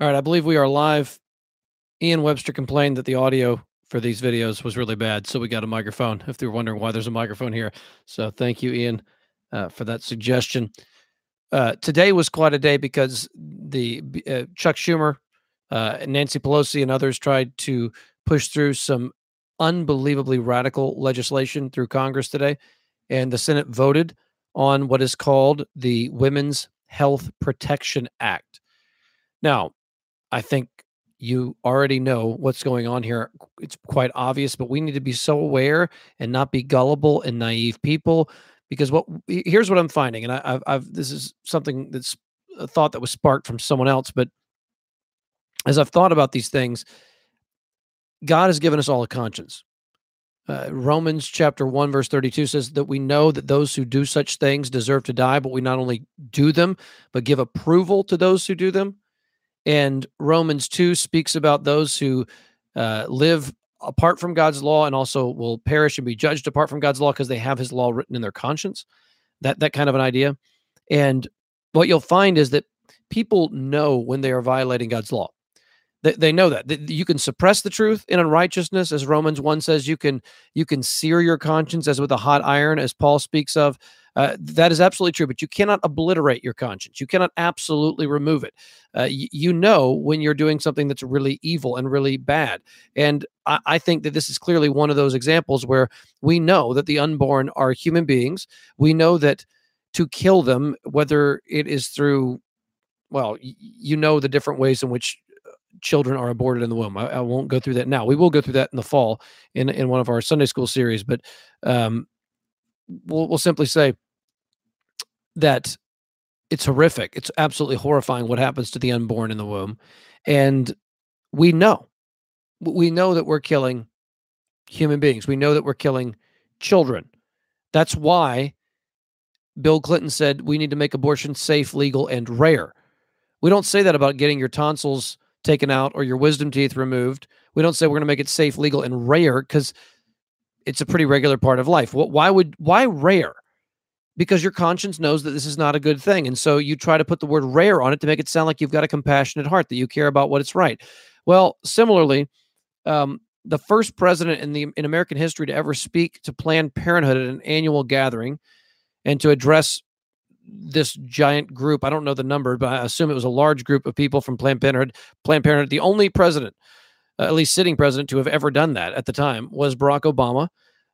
All right, I believe we are live. Ian Webster complained that the audio for these videos was really bad, so we got a microphone. If were wondering why there's a microphone here, so thank you, Ian, uh, for that suggestion. Uh, today was quite a day because the uh, Chuck Schumer, uh, Nancy Pelosi, and others tried to push through some unbelievably radical legislation through Congress today, and the Senate voted on what is called the Women's Health Protection Act. Now, I think you already know what's going on here. It's quite obvious, but we need to be so aware and not be gullible and naive people. Because what here's what I'm finding, and I, have I've this is something that's a thought that was sparked from someone else, but as I've thought about these things, God has given us all a conscience. Uh, Romans chapter 1, verse 32 says that we know that those who do such things deserve to die, but we not only do them, but give approval to those who do them. And Romans 2 speaks about those who uh, live apart from God's law and also will perish and be judged apart from God's law because they have his law written in their conscience. That that kind of an idea. And what you'll find is that people know when they are violating God's law. They, they know that. you can suppress the truth in unrighteousness, as Romans 1 says, you can you can sear your conscience as with a hot iron, as Paul speaks of. Uh, that is absolutely true, but you cannot obliterate your conscience. You cannot absolutely remove it. Uh, y- you know when you're doing something that's really evil and really bad. And I-, I think that this is clearly one of those examples where we know that the unborn are human beings. We know that to kill them, whether it is through, well, y- you know the different ways in which uh, children are aborted in the womb. I, I, won't go through that now. We will go through that in the fall in in one of our Sunday school series, but um, we'll we'll simply say that it's horrific. It's absolutely horrifying what happens to the unborn in the womb. And we know, we know that we're killing human beings. We know that we're killing children. That's why Bill Clinton said we need to make abortion safe, legal, and rare. We don't say that about getting your tonsils taken out or your wisdom teeth removed. We don't say we're going to make it safe, legal, and rare because it's a pretty regular part of life. Why would why rare? Because your conscience knows that this is not a good thing. And so you try to put the word rare on it to make it sound like you've got a compassionate heart, that you care about what is right. Well, similarly, um, the first president in the in American history to ever speak to Planned Parenthood at an annual gathering and to address this giant group. I don't know the number, but I assume it was a large group of people from Planned Parenthood. Planned Parenthood, the only president, uh, at least sitting president, to have ever done that at the time was Barack Obama.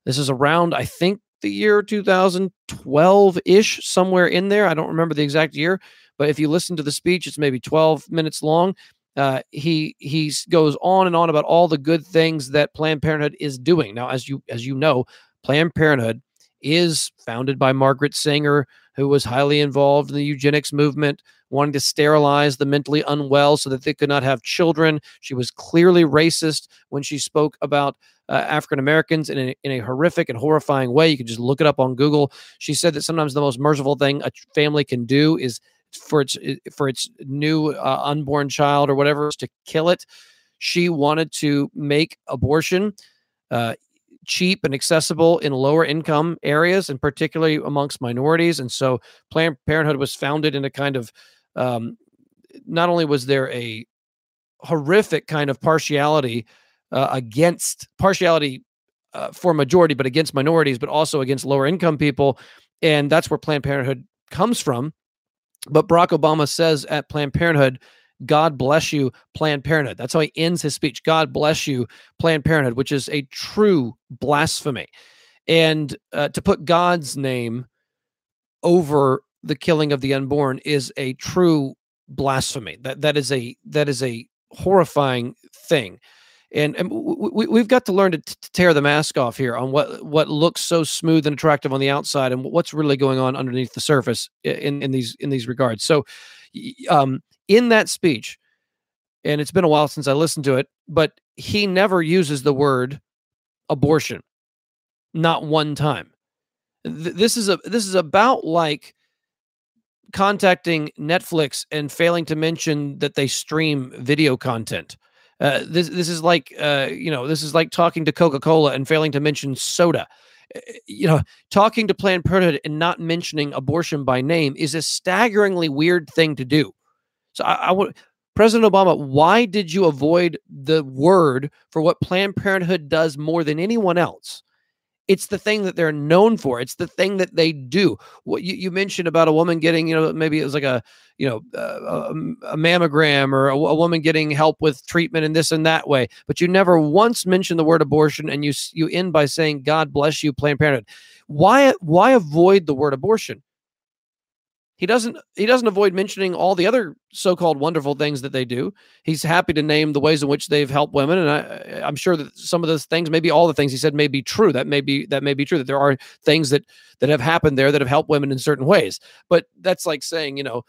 This is around, I think, the year 2012 ish, somewhere in there. I don't remember the exact year, but if you listen to the speech, it's maybe 12 minutes long. Uh, he he goes on and on about all the good things that Planned Parenthood is doing. Now, as you as you know, Planned Parenthood is founded by Margaret Sanger, who was highly involved in the eugenics movement, wanting to sterilize the mentally unwell so that they could not have children. She was clearly racist when she spoke about uh, African Americans in a, in a horrific and horrifying way. You can just look it up on Google. She said that sometimes the most merciful thing a family can do is for its for its new uh, unborn child or whatever is to kill it. She wanted to make abortion uh, cheap and accessible in lower income areas, and particularly amongst minorities. And so, Planned Parenthood was founded in a kind of um, not only was there a horrific kind of partiality uh, against partiality uh, for majority, but against minorities, but also against lower income people. And that's where Planned Parenthood comes from. But Barack Obama says at Planned Parenthood, God bless you, Planned Parenthood. That's how he ends his speech. God bless you, Planned Parenthood, which is a true blasphemy. And uh, to put God's name over the killing of the unborn is a true blasphemy. That that is a that is a horrifying thing and, and we, we've got to learn to, to tear the mask off here on what what looks so smooth and attractive on the outside and what's really going on underneath the surface in, in these in these regards. So um, in that speech and it's been a while since i listened to it but he never uses the word abortion. Not one time. Th- this is a this is about like contacting netflix and failing to mention that they stream video content uh, this this is like uh, you know this is like talking to Coca Cola and failing to mention soda. Uh, you know, talking to Planned Parenthood and not mentioning abortion by name is a staggeringly weird thing to do. So I, I would President Obama, why did you avoid the word for what Planned Parenthood does more than anyone else? It's the thing that they're known for. It's the thing that they do. What you, you mentioned about a woman getting, you know, maybe it was like a, you know, uh, a, a, mammogram or a, a, woman getting help with treatment and this and that way. But you never once mentioned the word abortion, and you you end by saying, "God bless you, Planned Parenthood." Why why avoid the word abortion? He doesn't he doesn't avoid mentioning all the other so-called wonderful things that they do. He's happy to name the ways in which they've helped women, and I, I'm sure that some of those things, maybe all the things he said, may be true. That may be that may be true. That there are things that that have happened there that have helped women in certain ways. But that's like saying, you know,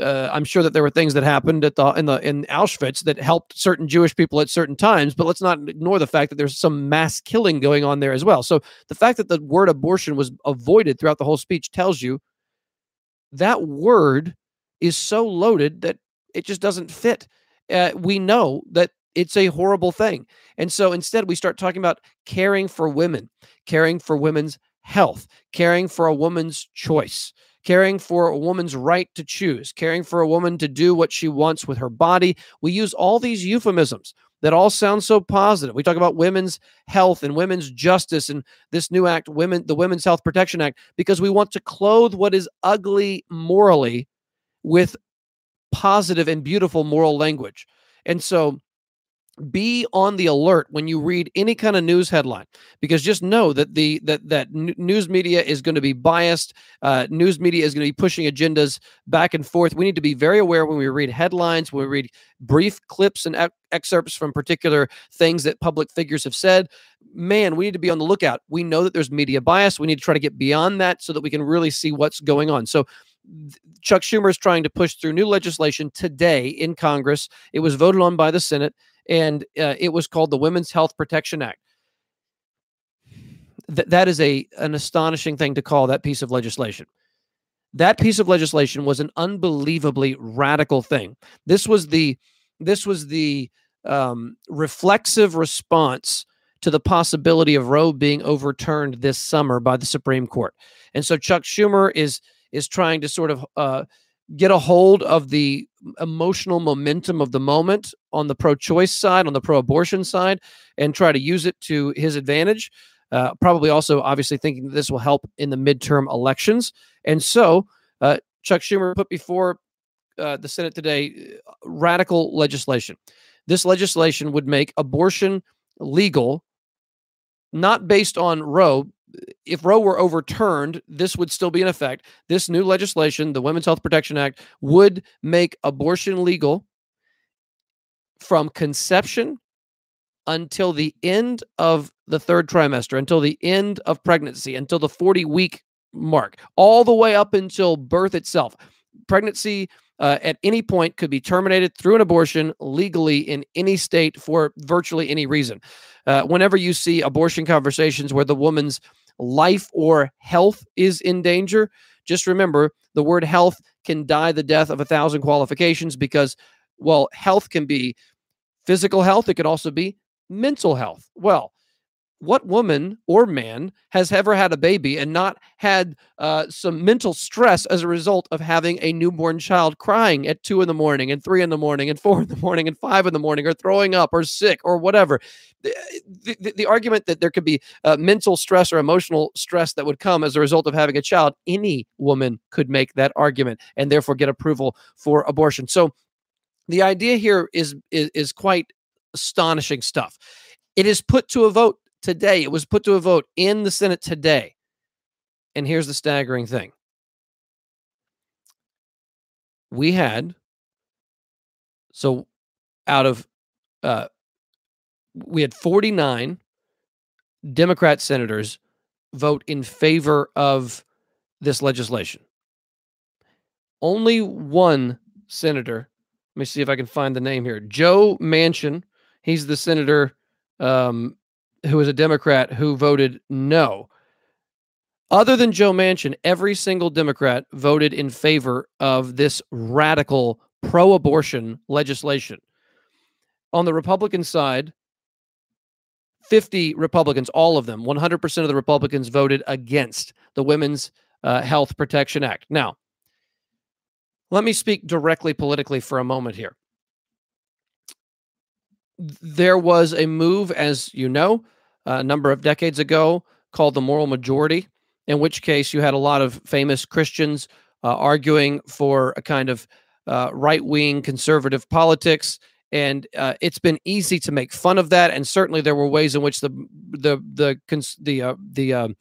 uh, I'm sure that there were things that happened at the in the in Auschwitz that helped certain Jewish people at certain times, but let's not ignore the fact that there's some mass killing going on there as well. So the fact that the word abortion was avoided throughout the whole speech tells you that word is so loaded that it just doesn't fit. Uh, we know that it's a horrible thing. And so instead, we start talking about caring for women, caring for women's health, caring for a woman's choice, caring for a woman's right to choose, caring for a woman to do what she wants with her body. We use all these euphemisms that all sound so positive. We talk about women's health and women's justice and this new act, women, the Women's Health Protection Act, because we want to clothe what is ugly morally with positive and beautiful moral language. And so be on the alert when you read any kind of news headline because just know that the that that news media is going to be biased uh, news media is going to be pushing agendas back and forth. We need to be very aware when we read headlines when we read brief clips and excerpts from particular things that public figures have said. Man we need to be on the lookout. We know that there's media bias. We need to try to get beyond that so that we can really see what's going on. So Chuck Schumer is trying to push through new legislation today in Congress. It was voted on by the Senate and uh, it was called the Women's Health Protection Act. Th- that is a an astonishing thing to call that piece of legislation. That piece of legislation was an unbelievably radical thing. This was the this was the um, reflexive response to the possibility of Roe being overturned this summer by the Supreme Court. And so Chuck Schumer is is trying to sort of uh, get a hold of the emotional momentum of the moment on the pro-choice side, on the pro-abortion side, and try to use it to his advantage. Uh, probably also, obviously, thinking that this will help in the midterm elections. And so, uh, Chuck Schumer put before uh, the Senate today uh, radical legislation. This legislation would make abortion legal, not based on Roe, if Roe were overturned, this would still be in effect. This new legislation, the Women's Health Protection Act, would make abortion legal from conception until the end of the third trimester, until the end of pregnancy, until the 40 week mark, all the way up until birth itself. Pregnancy uh, at any point could be terminated through an abortion legally in any state for virtually any reason. Uh, whenever you see abortion conversations where the woman's life or health is in danger, just remember the word health can die the death of a thousand qualifications because, well, health can be physical health, it could also be mental health. Well, what woman or man has ever had a baby and not had uh, some mental stress as a result of having a newborn child crying at two in the morning and three in the morning and four in the morning and five in the morning or throwing up or sick or whatever? The, the, the argument that there could be uh, mental stress or emotional stress that would come as a result of having a child, any woman could make that argument and therefore get approval for abortion. So the idea here is, is, is quite astonishing stuff. It is put to a vote today. It was put to a vote in the Senate today. And here's the staggering thing we had, so out of, uh, we had 49 Democrat senators vote in favor of this legislation. Only one senator, let me see if I can find the name here Joe Manchin. He's the senator um, who is a Democrat who voted no. Other than Joe Manchin, every single Democrat voted in favor of this radical pro abortion legislation. On the Republican side, 50 Republicans, all of them, 100% of the Republicans voted against the Women's uh, Health Protection Act. Now, let me speak directly politically for a moment here. there was a move, as you know, a number of decades ago called the moral majority, in which case you had a lot of famous Christians uh, arguing for a kind of uh, right wing conservative politics. And uh, it's been easy to make fun of that, and certainly there were ways in which the the the the uh, the um,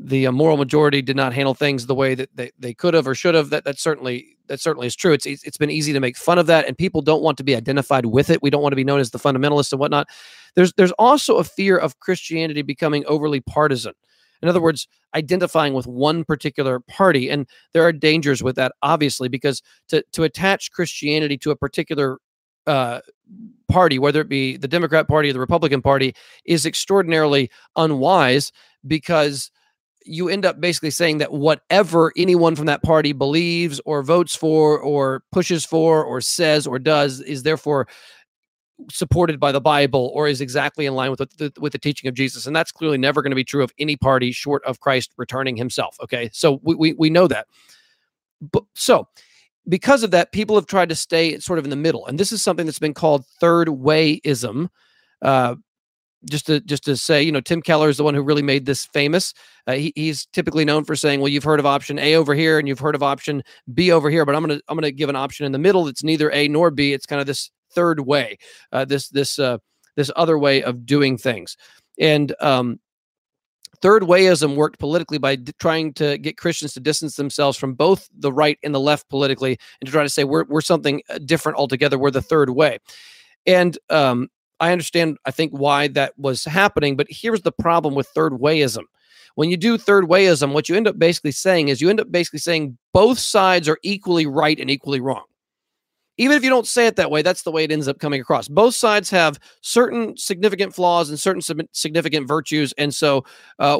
the uh, moral majority did not handle things the way that they, they could have or should have. That that certainly that certainly is true. It's it's been easy to make fun of that, and people don't want to be identified with it. We don't want to be known as the fundamentalists and whatnot. There's there's also a fear of Christianity becoming overly partisan. In other words, identifying with one particular party, and there are dangers with that, obviously, because to to attach Christianity to a particular uh, party, whether it be the Democrat Party or the Republican Party, is extraordinarily unwise because you end up basically saying that whatever anyone from that party believes or votes for or pushes for or says or does is therefore supported by the Bible or is exactly in line with the, with the teaching of Jesus. And that's clearly never going to be true of any party short of Christ returning himself. Okay. So we, we, we know that. But so because of that, people have tried to stay sort of in the middle. And this is something that's been called third wayism. Uh, just to just to say, you know, Tim Keller is the one who really made this famous. Uh, he, he's typically known for saying, "Well, you've heard of option A over here, and you've heard of option B over here, but I'm gonna I'm gonna give an option in the middle that's neither A nor B. It's kind of this third way, uh, this this uh, this other way of doing things." And um, third wayism worked politically by trying to get Christians to distance themselves from both the right and the left politically, and to try to say we're we're something uh, different altogether. We're the third way. And um, I understand, I think, why that was happening. But here's the problem with third wayism. When you do third wayism, what you end up basically saying is you end up basically saying both sides are equally right and equally wrong. Even if you don't say it that way, that's the way it ends up coming across. Both sides have certain significant flaws and certain significant virtues, and so uh,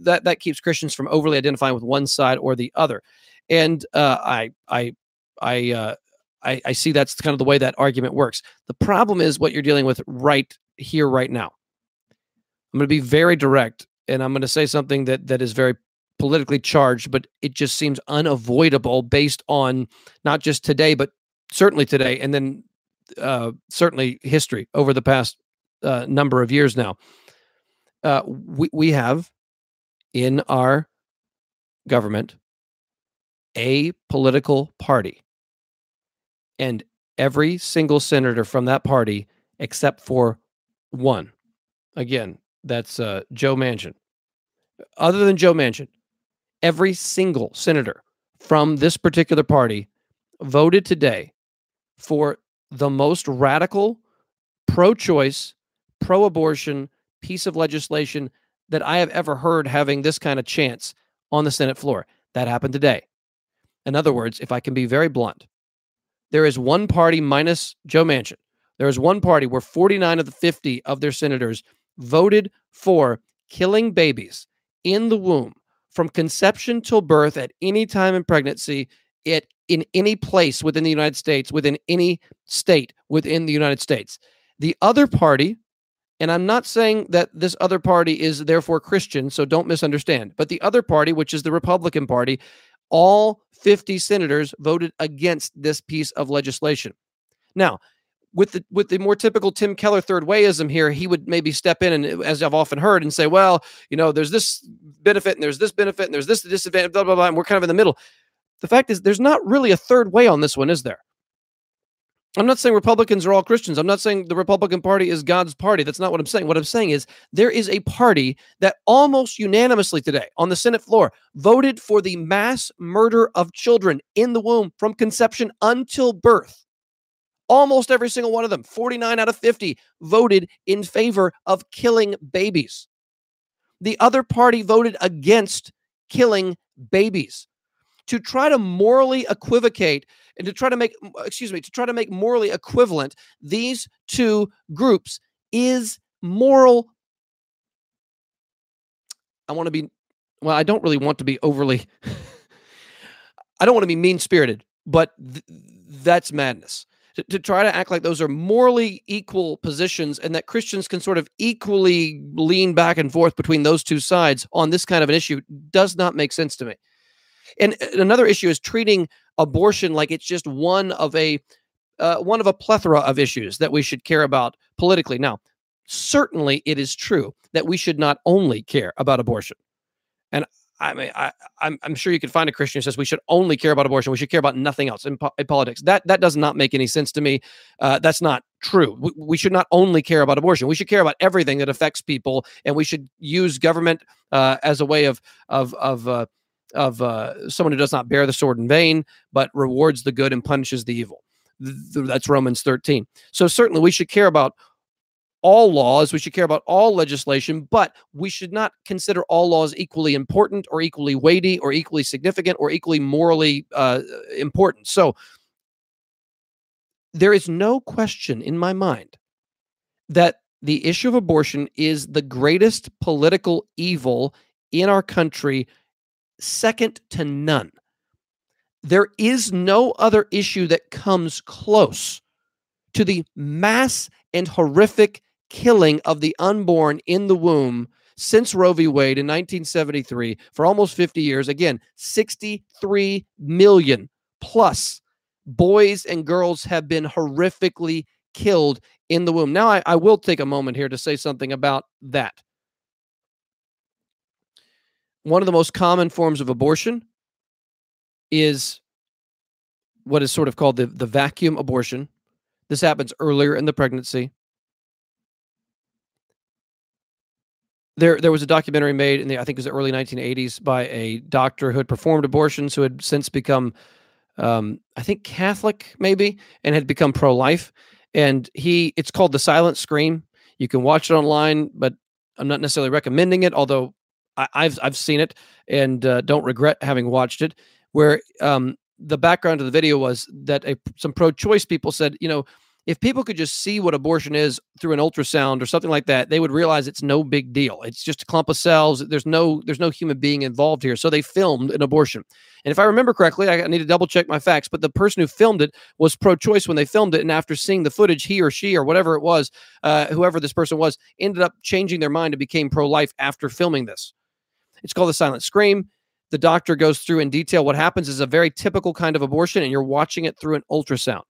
that that keeps Christians from overly identifying with one side or the other. And uh, I I I uh, I, I see that's kind of the way that argument works. The problem is what you're dealing with right here, right now. I'm going to be very direct, and I'm going to say something that that is very politically charged, but it just seems unavoidable based on not just today, but certainly today, and then uh, certainly history over the past uh, number of years now. Uh, we we have in our government a political party and every single senator from that party except for one. Again, that's uh, Joe Manchin. Other than Joe Manchin, every single senator from this particular party voted today for the most radical, pro choice, pro abortion piece of legislation that I have ever heard having this kind of chance on the Senate floor. That happened today. In other words, if I can be very blunt, there is one party minus Joe Manchin. There is one party where 49 of the 50 of their senators voted for killing babies in the womb from conception till birth at any time in pregnancy it in any place within the United States within any state within the United States the other party and I'm not saying that this other party is therefore Christian so don't misunderstand but the other party which is the Republican party all 50 senators voted against this piece of legislation. Now, with the with the more typical Tim Keller third wayism here, he would maybe step in and, as I've often heard, and say, "Well, you know, there's this benefit and there's this benefit and there's this disadvantage, blah blah blah," and we're kind of in the middle. The fact is, there's not really a third way on this one, is there? I'm not saying Republicans are all Christians. I'm not saying the Republican Party is God's party. That's not what I'm saying. What I'm saying is there is a party that almost unanimously today on the Senate floor voted for the mass murder of children in the womb from conception until birth. Almost every single one of them, 49 out of 50, voted in favor of killing babies. The other party voted against killing babies to try to morally equivocate and to try to make excuse me to try to make morally equivalent these two groups is moral i want to be well i don't really want to be overly i don't want to be mean spirited but th- that's madness. To, to, try to act like those are morally equal positions and that christians can sort of equally lean back and forth between those two sides on this kind of an issue does not make sense to me and another issue is treating abortion like it's just one of a uh, one of a plethora of issues that we should care about politically. Now, certainly it is true that we should not only care about abortion. And I mean, I, I'm, I'm sure you can find a Christian who says we should only care about abortion. We should care about nothing else in, po- in politics. That that does not make any sense to me. Uh, that's not true. We, we, should not only care about abortion. We should care about everything that affects people, and we should use government uh, as a way of of of uh, of uh, someone who does not bear the sword in vain, but rewards the good and punishes the evil. Th- that's Romans 13. So certainly we should care about all laws. We should care about all legislation, but we should not consider all laws equally important or equally weighty or equally significant or equally morally uh, important. So there is no question in my mind that the issue of abortion is the greatest political evil in our country, second to none. There is no other issue that comes close to the mass and horrific killing of the unborn in the womb since Roe v. Wade in 1973 for almost 50 years. Again, 63 million plus boys and girls have been horrifically killed in the womb. Now, I, I will take a moment here to say something about that. One of the most common forms of abortion is what is sort of called the, the vacuum abortion. This happens earlier in the pregnancy. there there was a documentary made in the I think it was the early 1980s by a doctor who had performed abortions who had since become um, I think Catholic maybe and had become pro life and he it's called the silent scream you can watch it online but I'm not necessarily recommending it although I, have I've seen it and uh, don't regret having watched it where um, the background of the video was that a, some pro choice people said you know if people could just see what abortion is through an ultrasound or something like that, they would realize it's no big deal. It's just a clump of cells. There's no there's no human being involved here. So they filmed an abortion. And if I remember correctly, I need to double check my facts, but the person who filmed it was pro-choice when they filmed it, and after seeing the footage, he or she or whatever it was, uh, whoever this person was, ended up changing their mind and became pro-life after filming this. It's called the silent scream. The doctor goes through in detail what happens is a very typical kind of abortion, and you're watching it through an ultrasound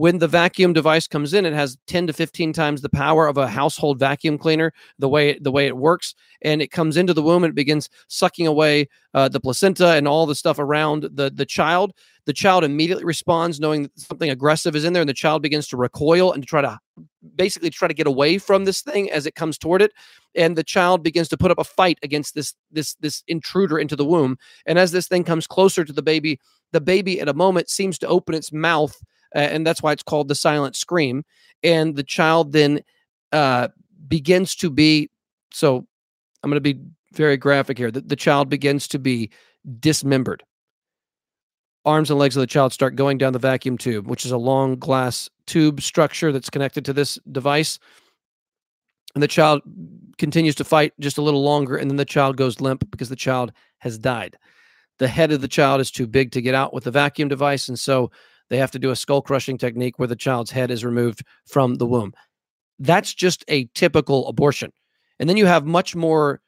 when the vacuum device comes in it has 10 to 15 times the power of a household vacuum cleaner the way the way it works. And it comes into the womb and it begins sucking away uh, the placenta and all the stuff around the the child. The child immediately responds knowing that something aggressive is in there and the child begins to recoil and to try to basically try to get away from this thing as it comes toward it. And the child begins to put up a fight against this this this intruder into the womb. And as this thing comes closer to the baby the baby at a moment seems to open its mouth uh, and that's why it's called the silent scream. And the child then uh, begins to be so. I'm going to be very graphic here. The, the child begins to be dismembered. Arms and legs of the child start going down the vacuum tube, which is a long glass tube structure that's connected to this device. And the child continues to fight just a little longer, and then the child goes limp because the child has died. The head of the child is too big to get out with the vacuum device, and so they have to do a skull crushing technique where the child's head is removed from the womb. That's just a typical abortion. And then you have much more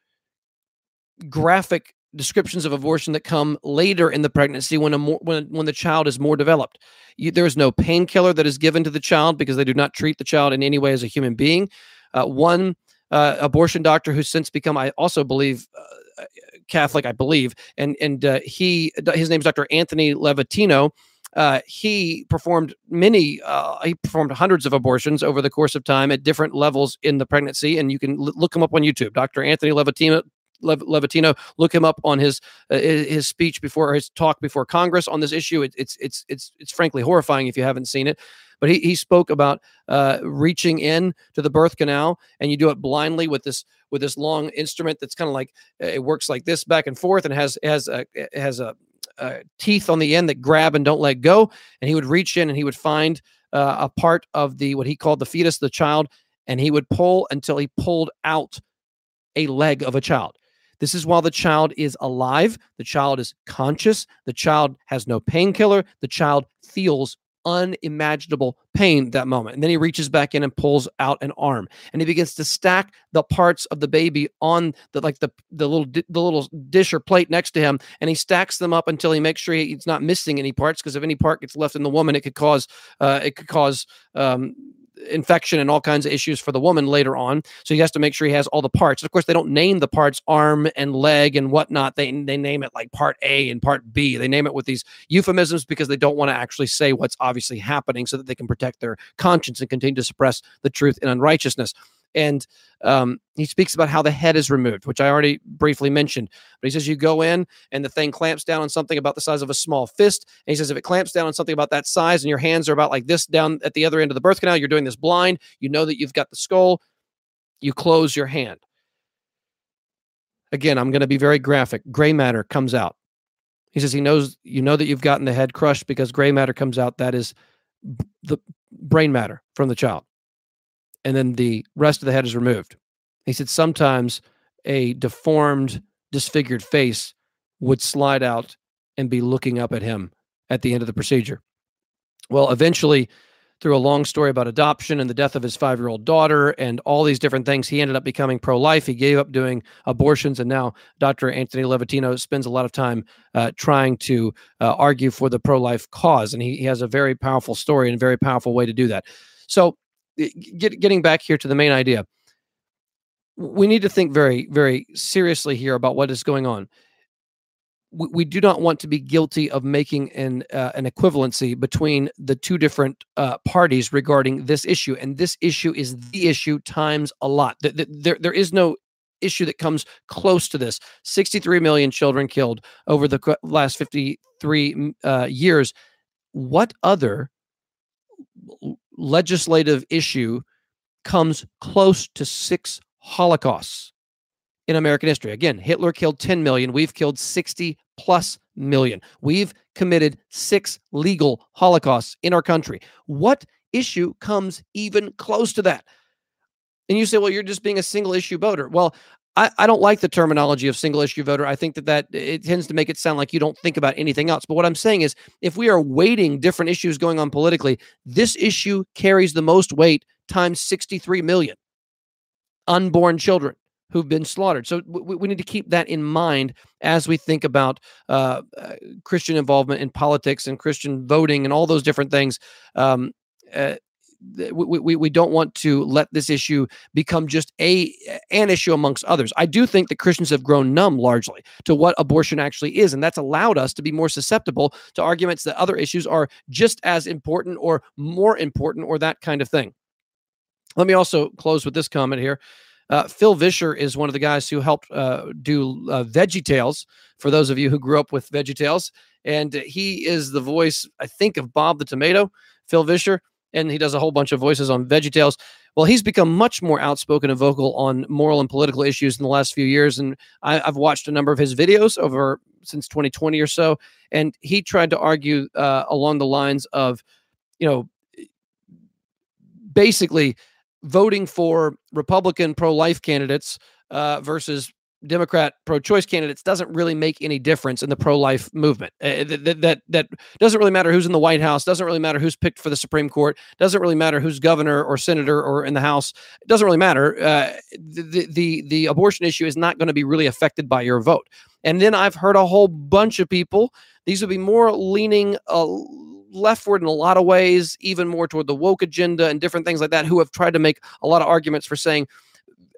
graphic descriptions of abortion that come later in the pregnancy when a more, when when the child is more developed. You, there is no painkiller that is given to the child because they do not treat the child in any way as a human being. Uh, one uh, abortion doctor who's since become, I also believe, uh, Catholic, I believe, and and uh, he his name is Dr. Anthony Levatino. Uh, he performed many, uh, he performed hundreds of abortions over the course of time at different levels in the pregnancy. And you can l- look him up on YouTube, Dr. Anthony Levatino. Levatino, look him up on his uh, his speech before his talk before Congress on this issue. It, it's it's it's it's frankly horrifying if you haven't seen it. But he, he spoke about uh, reaching in to the birth canal, and you do it blindly with this with this long instrument that's kind of like it works like this back and forth, and has has a has a uh, teeth on the end that grab and don't let go. And he would reach in and he would find uh, a part of the what he called the fetus, the child, and he would pull until he pulled out a leg of a child. This is while the child is alive, the child is conscious, the child has no painkiller, the child feels unimaginable pain that moment. And then he reaches back in and pulls out an arm and he begins to stack the parts of the baby on the like the the little the little dish or plate next to him and he stacks them up until he makes sure he's not missing any parts because if any part gets left in the woman it could cause uh, it could cause um, infection and all kinds of issues for the woman later on. So he has to make sure he has all the parts. And of course, they don't name the parts arm and leg and whatnot. They they name it like part A and part B. They name it with these euphemisms because they don't want to actually say what's obviously happening so that they can protect their conscience and continue to suppress the truth in unrighteousness. And um, he speaks about how the head is removed, which I already briefly mentioned. But he says you go in and the thing clamps down on something about the size of a small fist. And he says if it clamps down on something about that size and your hands are about like this down at the other end of the birth canal, you're doing this blind. You know that you've got the skull. You close your hand. Again, I'm going to be very graphic. Gray matter comes out. He says he knows you know that you've gotten the head crushed because gray matter comes out. That is the brain matter from the child and then the rest of the head is removed. He said sometimes a deformed, disfigured face would slide out and be looking up at him at the end of the procedure. Well, eventually, through a long story about adoption and the death of his five year old daughter and all these different things, he ended up becoming pro life. He gave up doing abortions. And now Dr. Anthony Levatino spends a lot of time uh, trying to uh, argue for the pro life cause. And he, he has a very powerful story and a very powerful way to do that. So get, getting back here to the main idea, we need to think very, very seriously here about what is going on. We, we do not want to be guilty of making an uh, an equivalency between the two different uh, parties regarding this issue, and this issue is the issue times a lot. There, there is no issue that comes close to this. 63 million children killed over the last 53 uh, years. What other legislative issue comes close to six Holocausts in American history. Again, Hitler killed 10 million. We've killed 60 plus million. We've committed six legal Holocausts in our country. What issue comes even close to that? And you say, well, you're just being a single issue voter. Well, I, I don't like the terminology of single issue voter. I think that that it tends to make it sound like you don't think about anything else. But what I'm saying is, if we are weighting different issues going on politically, this issue carries the most weight times 63 million unborn children who've been slaughtered. So we, we need to keep that in mind as we think about uh, uh, Christian involvement in politics and Christian voting and all those different things. Um, uh, we, we, don't want to let this issue become just a an issue amongst others. I do think that Christians have grown numb largely to what abortion actually is, and that's allowed us to be more susceptible to arguments that other issues are just as important or more important or that kind of thing. Let me also close with this comment here. Uh, Phil Vischer is one of the guys who helped uh, do uh, Veggie Tales for those of you who grew up with Veggie Tales. And he is the voice, I think, of Bob the Tomato, Phil Vischer and he does a whole bunch of voices on VeggieTales. Well, he's become much more outspoken and vocal on moral and political issues in the last few years, and I, have watched a number of his videos over since 2020 or so, and he tried to argue uh, along the lines of, you know, basically voting for Republican pro-life candidates uh, versus Democrat pro-choice candidates doesn't really make any difference in the pro-life movement. Uh, that, that that doesn't really matter who's in the White House. Doesn't really matter who's picked for the Supreme Court. Doesn't really matter who's governor or senator or in the House. It doesn't really matter. Uh, the the the abortion issue is not going to be really affected by your vote. And then I've heard a whole bunch of people. These would be more leaning. Uh, leftward in a lot of ways, even more toward the woke agenda and different things like that, who have tried to make a lot of arguments for saying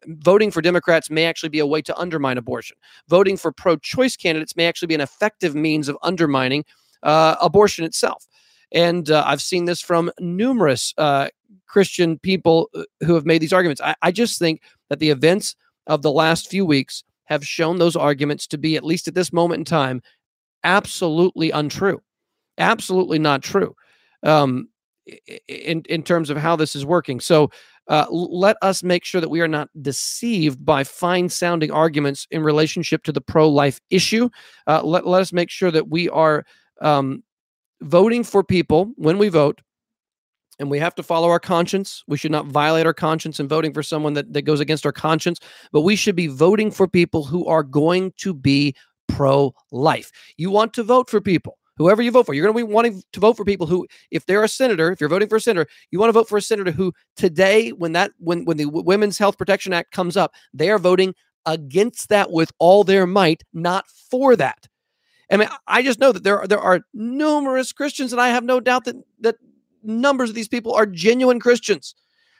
voting for Democrats may actually be a way to undermine abortion. Voting for pro choice candidates may actually be an effective means of undermining uh, abortion itself. And uh, I've seen this from numerous uh, Christian people uh, who have made these arguments. I, I just think that the events of the last few weeks have shown those arguments to be, at least at this moment in time, absolutely untrue, absolutely not true um, in in terms of how this is working. So uh, let us make sure that we are not deceived by fine sounding arguments in relationship to the pro life issue. Uh, let, let us make sure that we are um, voting for people when we vote. And we have to follow our conscience. We should not violate our conscience in voting for someone that, that goes against our conscience, but we should be voting for people who are going to be pro life. You want to vote for people whoever you vote for, you're going to be wanting to vote for people who, if they're a senator, if you're voting for a senator, you want to vote for a senator who today, when that when when the Women's Health Protection Act comes up, they are voting against that with all their might, not for that. I mean, I just know that there are, there are numerous Christians, and I have no doubt that that numbers of these people are genuine Christians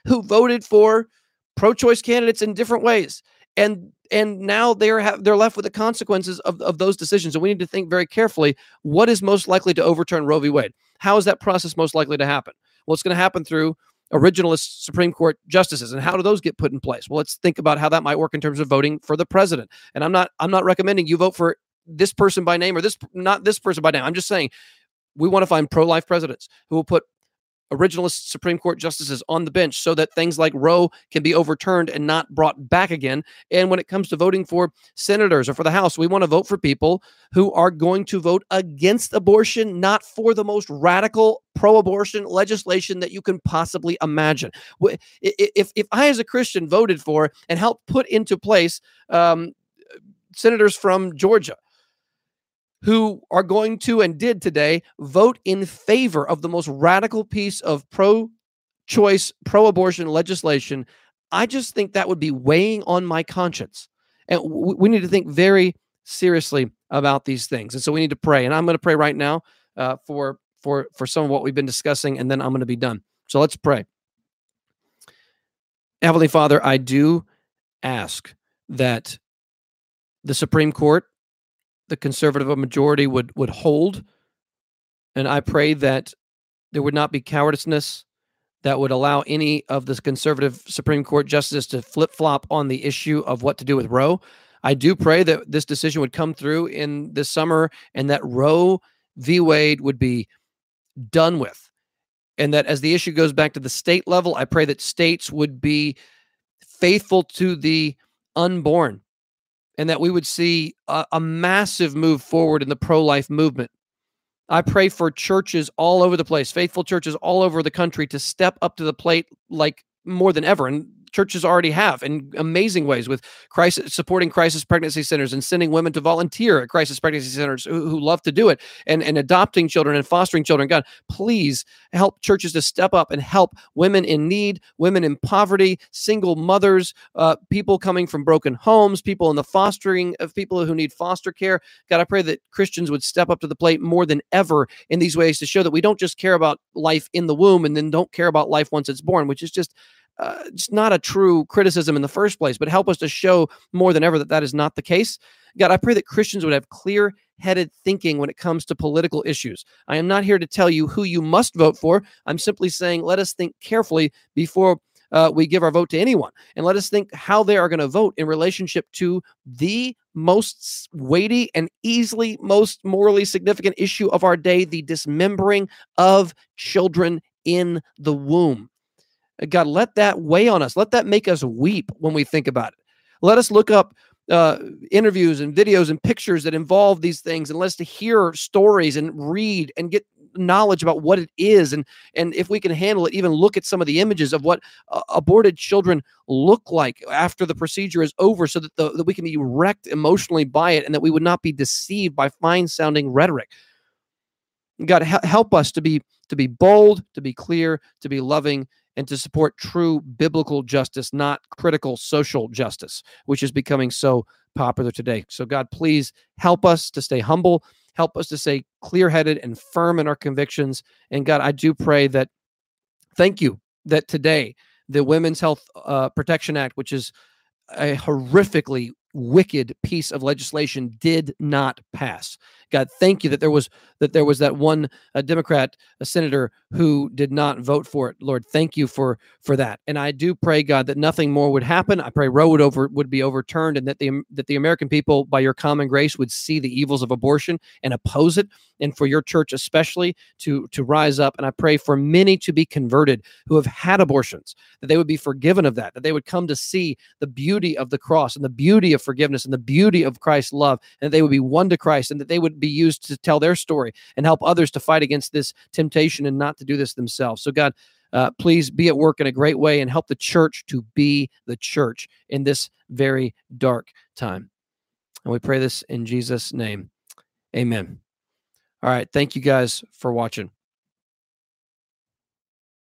who voted for pro-choice candidates in different ways, and and now they're ha- they're left with the consequences of, of those decisions. And we need to think very carefully: what is most likely to overturn Roe v. Wade? How is that process most likely to happen? Well, it's going to happen through originalist Supreme Court justices and how do those get put in place? Well, let's think about how that might work in terms of voting for the president. And I'm not I'm not recommending you vote for this person by name or this not this person by name. I'm just saying we want to find pro-life presidents who will put originalist Supreme Court justices on the bench so that things like Roe can be overturned and not brought back again. And when it comes to voting for senators or for the House, we want to vote for people who are going to vote against abortion, not for the most radical pro abortion legislation that you can possibly imagine. If, if I, as a Christian, voted for and helped put into place um, senators from Georgia, who are going to and did today vote in favor of the most radical piece of pro choice, pro abortion legislation, I just think that would be weighing on my conscience. And we need to think very seriously about these things. And so we need to pray. And I'm going to pray right now uh, for for for some of what we've been discussing, and then I'm going to be done. So let's pray. Heavenly Father, I do ask that the Supreme Court the conservative majority would would hold. And I pray that there would not be cowardice that would allow any of the conservative Supreme Court justices to flip flop on the issue of what to do with Roe. I do pray that this decision would come through in this summer and that Roe v. Wade would be done with. And that as the issue goes back to the state level, I pray that states would be faithful to the unborn and that we would see a, a massive move forward in the pro life movement. I pray for churches all over the place, faithful churches all over the country to step up to the plate like more than ever. And churches already have in amazing ways with crisis supporting crisis pregnancy centers and sending women to volunteer at crisis pregnancy centers who, who love to do it and, and adopting children and fostering children. God, please help churches to step up and help women in need, women in poverty, single mothers, uh, people coming from broken homes, people in the fostering of people who need foster care. God, I pray that Christians would step up to the plate more than ever in these ways to show that we don't just care about life in the womb and then don't care about life once it's born, which is just uh, it's not a true criticism in the first place, but help us to show more than ever that that is not the case. God, I pray that Christians would have clear headed thinking when it comes to political issues. I am not here to tell you who you must vote for. I'm simply saying let us think carefully before uh, we give our vote to anyone. And let us think how they are going to vote in relationship to the most weighty and easily most morally significant issue of our day the dismembering of children in the womb. God, let that weigh on us. Let that make us weep when we think about it. Let us look up uh, interviews and videos and pictures that involve these things, and let us to hear stories and read and get knowledge about what it is, and and if we can handle it, even look at some of the images of what uh, aborted children look like after the procedure is over, so that the, that we can be wrecked emotionally by it, and that we would not be deceived by fine sounding rhetoric. God, help us to be to be bold, to be clear, to be loving, and to support true biblical justice, not critical social justice, which is becoming so popular today. So, God, please help us to stay humble, help us to stay clear headed and firm in our convictions. And, God, I do pray that, thank you, that today the Women's Health uh, Protection Act, which is a horrifically wicked piece of legislation did not pass. God, thank you that there was that there was that one uh, Democrat, a senator who did not vote for it. Lord, thank you for for that. And I do pray, God, that nothing more would happen. I pray Roe would over would be overturned, and that the that the American people, by your common grace, would see the evils of abortion and oppose it, and for your church especially to to rise up. And I pray for many to be converted who have had abortions, that they would be forgiven of that, that they would come to see the beauty of the cross and the beauty of forgiveness and the beauty of Christ's love, and they would be won to Christ, and that they would be used to tell their story and help others to fight against this temptation and not to do this themselves. So, God, uh, please be at work in a great way and help the church to be the church in this very dark time. And we pray this in Jesus' name. Amen. All right. Thank you guys for watching.